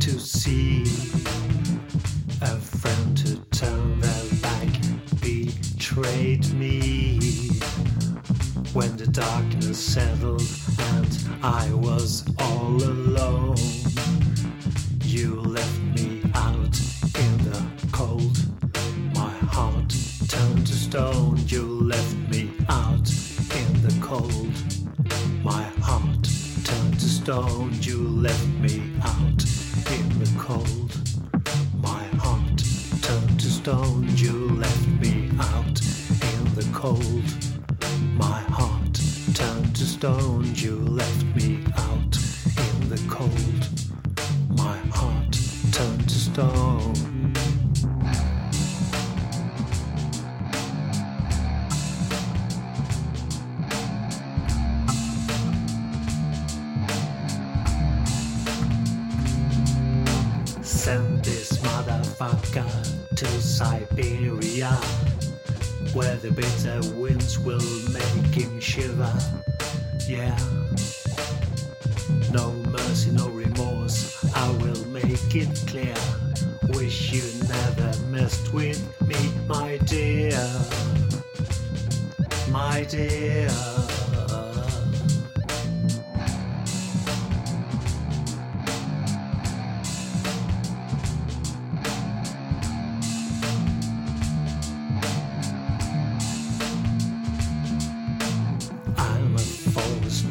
to see a friend to turn their back betrayed me when the darkness settled and I was all alone. You left me out in the cold, my heart turned to stone. You left me out in the cold, my heart turned to stone. You left me to. You left me out in the cold. My heart turned to stone. You left me out in the cold. My heart turned to stone. Send this motherfucker to Siberia, where the bitter winds will make him shiver. Yeah. No mercy, no remorse, I will make it clear. Wish you never messed with me, my dear. My dear.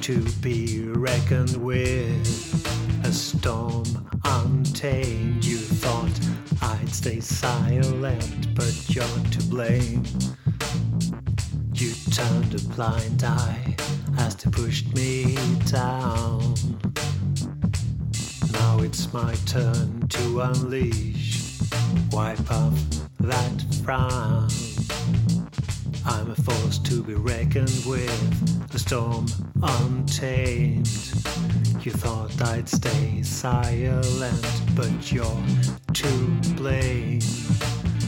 To be reckoned with. A storm untamed. You thought I'd stay silent, but you're to blame. You turned a blind eye as they pushed me down. Now it's my turn to unleash. Wipe off that frown. I'm a force to be reckoned with, a storm untamed. You thought I'd stay silent, but you're to blame.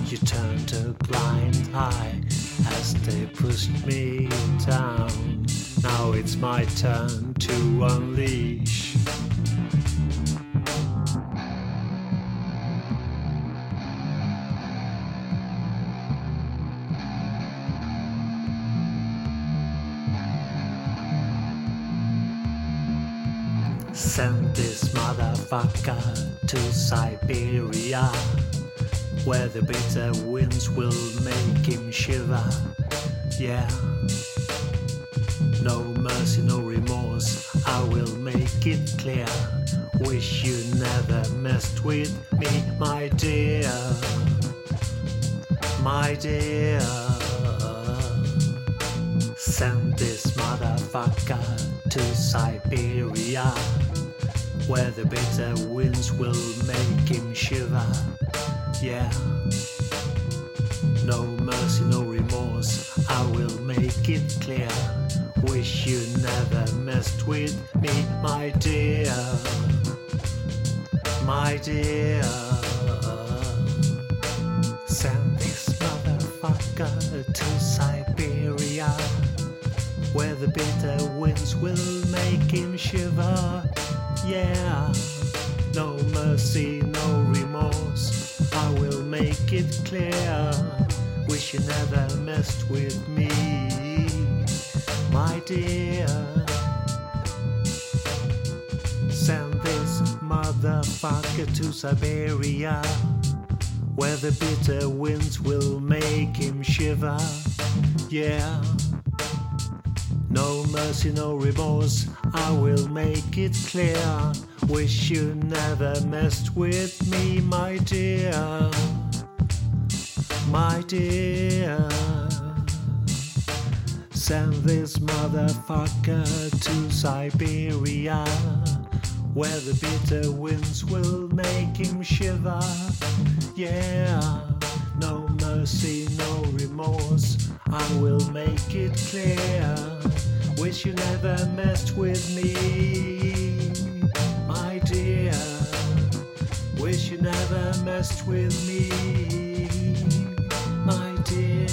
You turned a blind eye as they pushed me down. Now it's my turn to unleash. Send this motherfucker to Siberia, where the bitter winds will make him shiver. Yeah. No mercy, no remorse, I will make it clear. Wish you never messed with me, my dear. My dear. Send this motherfucker to Siberia, where the bitter winds will make him shiver. Yeah. No mercy, no remorse, I will make it clear. Wish you never messed with me, my dear. My dear. Send this motherfucker to Siberia, where the bitter winds will make him shiver. Yeah, no mercy, no remorse, I will make it clear. Wish you never messed with me, my dear. Send this motherfucker to Siberia, where the bitter winds will make him shiver. Yeah. No mercy, no remorse, I will make it clear. Wish you never messed with me, my dear. My dear. Send this motherfucker to Siberia, where the bitter winds will make him shiver. Yeah, no mercy, no remorse, I will make it clear. Wish you never messed with me, my dear. Wish you never messed with me, my dear.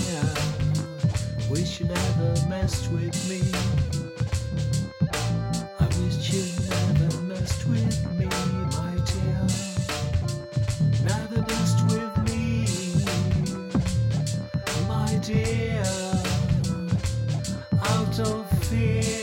Wish you never messed with me. I wish you never messed with me, my dear. Never messed with me, my dear. Out of see.